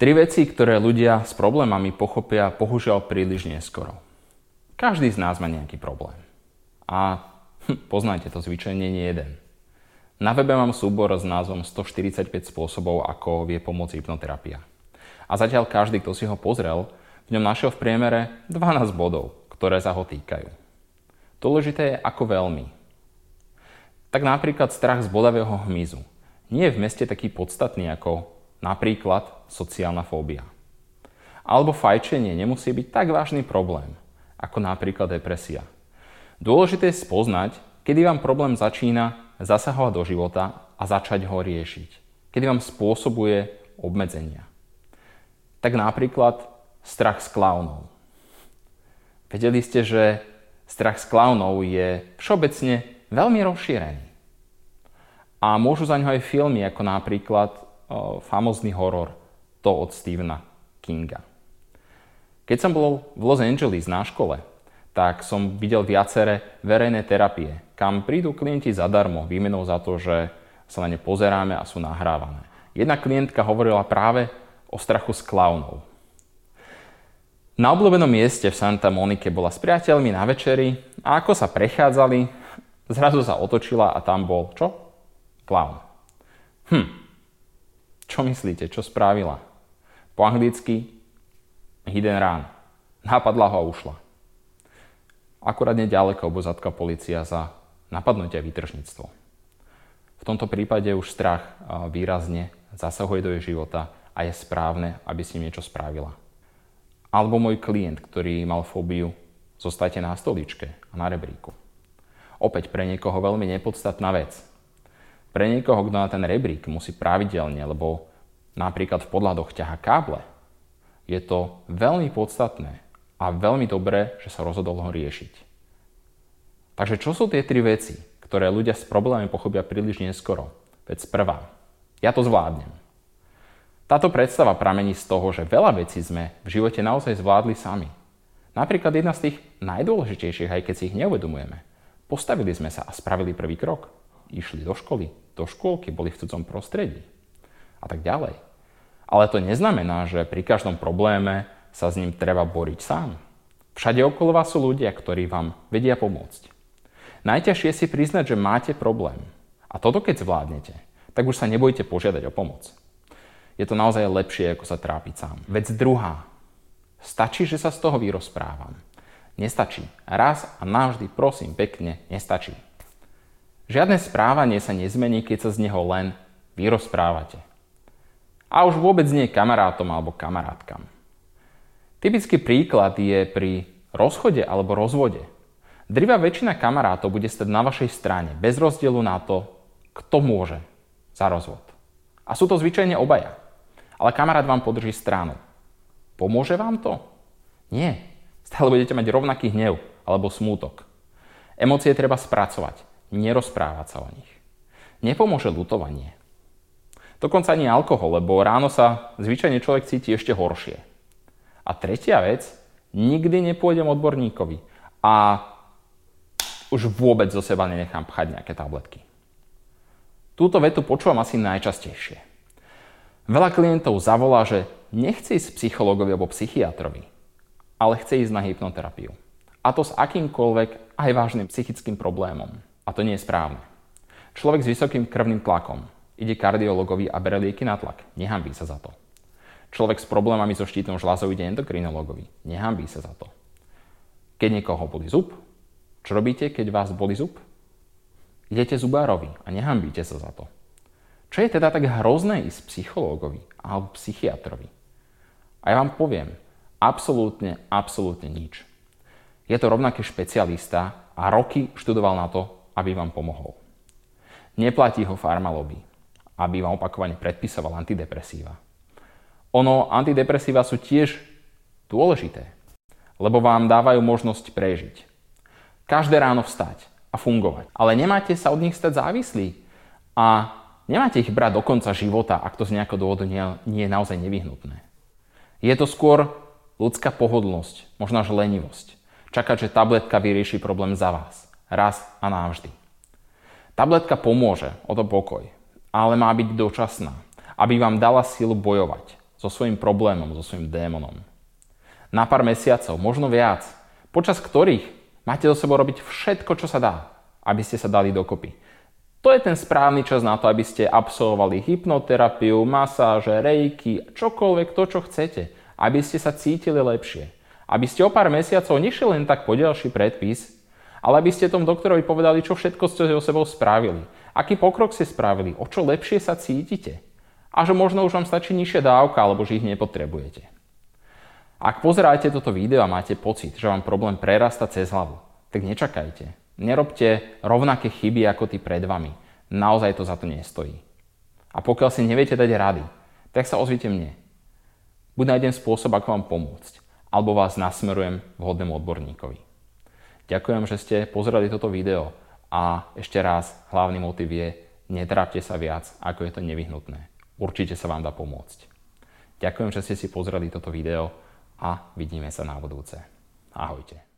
Tri veci, ktoré ľudia s problémami pochopia bohužiaľ príliš neskoro. Každý z nás má nejaký problém. A hm, poznajte to zvyčajne nie jeden. Na webe mám súbor s názvom 145 spôsobov, ako vie pomôcť hypnoterapia. A zatiaľ každý, kto si ho pozrel, v ňom našiel v priemere 12 bodov, ktoré sa ho týkajú. Dôležité je ako veľmi. Tak napríklad strach z bodavého hmyzu. Nie je v meste taký podstatný ako napríklad sociálna fóbia. Alebo fajčenie nemusí byť tak vážny problém, ako napríklad depresia. Dôležité je spoznať, kedy vám problém začína zasahovať do života a začať ho riešiť. Kedy vám spôsobuje obmedzenia. Tak napríklad strach z klaunov. Vedeli ste, že strach z klaunov je všeobecne veľmi rozšírený. A môžu za ňo aj filmy, ako napríklad famózny horor To od Stephena Kinga. Keď som bol v Los Angeles na škole, tak som videl viaceré verejné terapie, kam prídu klienti zadarmo, výmenou za to, že sa na ne pozeráme a sú nahrávané. Jedna klientka hovorila práve o strachu z klaunov. Na obľúbenom mieste v Santa Monike bola s priateľmi na večeri a ako sa prechádzali, zrazu sa otočila a tam bol čo? Klaun. Hm, čo myslíte, čo spravila? Po anglicky and run. Napadla ho a ušla. Akurát nedaleko obozatka policia za napadnutie a výtržníctvo. V tomto prípade už strach výrazne zasahuje do jej života a je správne, aby si niečo spravila. Alebo môj klient, ktorý mal fóbiu, zostate na stoličke a na rebríku. Opäť pre niekoho veľmi nepodstatná vec – pre niekoho, kto na ten rebrík musí pravidelne, lebo napríklad v podladoch ťaha káble, je to veľmi podstatné a veľmi dobré, že sa rozhodol ho riešiť. Takže čo sú tie tri veci, ktoré ľudia s problémami pochopia príliš neskoro? Vec prvá. Ja to zvládnem. Táto predstava pramení z toho, že veľa vecí sme v živote naozaj zvládli sami. Napríklad jedna z tých najdôležitejších, aj keď si ich neuvedomujeme. Postavili sme sa a spravili prvý krok išli do školy, do škôlky, boli v cudzom prostredí a tak ďalej. Ale to neznamená, že pri každom probléme sa s ním treba boriť sám. Všade okolo vás sú ľudia, ktorí vám vedia pomôcť. Najťažšie si priznať, že máte problém. A toto keď zvládnete, tak už sa nebojte požiadať o pomoc. Je to naozaj lepšie, ako sa trápiť sám. Vec druhá. Stačí, že sa z toho vyrozprávam. Nestačí. Raz a navždy, prosím, pekne, nestačí. Žiadne správanie sa nezmení, keď sa z neho len vyrozprávate. A už vôbec nie kamarátom alebo kamarátkam. Typický príklad je pri rozchode alebo rozvode. Drivá väčšina kamarátov bude stať na vašej strane, bez rozdielu na to, kto môže za rozvod. A sú to zvyčajne obaja. Ale kamarát vám podrží stranu. Pomôže vám to? Nie. Stále budete mať rovnaký hnev alebo smútok. Emócie treba spracovať nerozprávať sa o nich. Nepomôže lutovanie. Dokonca ani alkohol, lebo ráno sa zvyčajne človek cíti ešte horšie. A tretia vec, nikdy nepôjdem odborníkovi a už vôbec zo seba nenechám pchať nejaké tabletky. Túto vetu počúvam asi najčastejšie. Veľa klientov zavolá, že nechce ísť psychologovi alebo psychiatrovi, ale chce ísť na hypnoterapiu. A to s akýmkoľvek aj vážnym psychickým problémom. A to nie je správne. Človek s vysokým krvným tlakom ide kardiologovi a bere lieky na tlak. Nehambí sa za to. Človek s problémami so štítnom žľazou ide endokrinologovi. Nehambí sa za to. Keď niekoho boli zub, čo robíte, keď vás boli zub? Idete zubárovi a nehambíte sa za to. Čo je teda tak hrozné ísť psychológovi alebo psychiatrovi? A ja vám poviem, absolútne, absolútne nič. Je to rovnaký špecialista a roky študoval na to, aby vám pomohol. Neplatí ho farmalobby, aby vám opakovane predpisoval antidepresíva. Ono, antidepresíva sú tiež dôležité, lebo vám dávajú možnosť prežiť. Každé ráno vstať a fungovať. Ale nemáte sa od nich stať závislí a nemáte ich brať do konca života, ak to z nejakého dôvodu nie, nie je naozaj nevyhnutné. Je to skôr ľudská pohodlnosť, možno až lenivosť. Čakať, že tabletka vyrieši problém za vás raz a navždy. Tabletka pomôže, o to pokoj, ale má byť dočasná, aby vám dala silu bojovať so svojím problémom, so svojím démonom. Na pár mesiacov, možno viac, počas ktorých máte do sebou robiť všetko, čo sa dá, aby ste sa dali dokopy. To je ten správny čas na to, aby ste absolvovali hypnoterapiu, masáže, rejky, čokoľvek to, čo chcete, aby ste sa cítili lepšie. Aby ste o pár mesiacov nešli len tak po ďalší predpis, ale aby ste tomu doktorovi povedali, čo všetko ste o sebou spravili, aký pokrok ste spravili, o čo lepšie sa cítite a že možno už vám stačí nižšia dávka, alebo že ich nepotrebujete. Ak pozeráte toto video a máte pocit, že vám problém prerasta cez hlavu, tak nečakajte. Nerobte rovnaké chyby ako tí pred vami. Naozaj to za to nestojí. A pokiaľ si neviete dať rady, tak sa ozvite mne. Buď nájdem spôsob, ako vám pomôcť, alebo vás nasmerujem vhodnému odborníkovi. Ďakujem, že ste pozerali toto video a ešte raz, hlavný motiv je, netrápte sa viac, ako je to nevyhnutné. Určite sa vám dá pomôcť. Ďakujem, že ste si pozreli toto video a vidíme sa na budúce. Ahojte.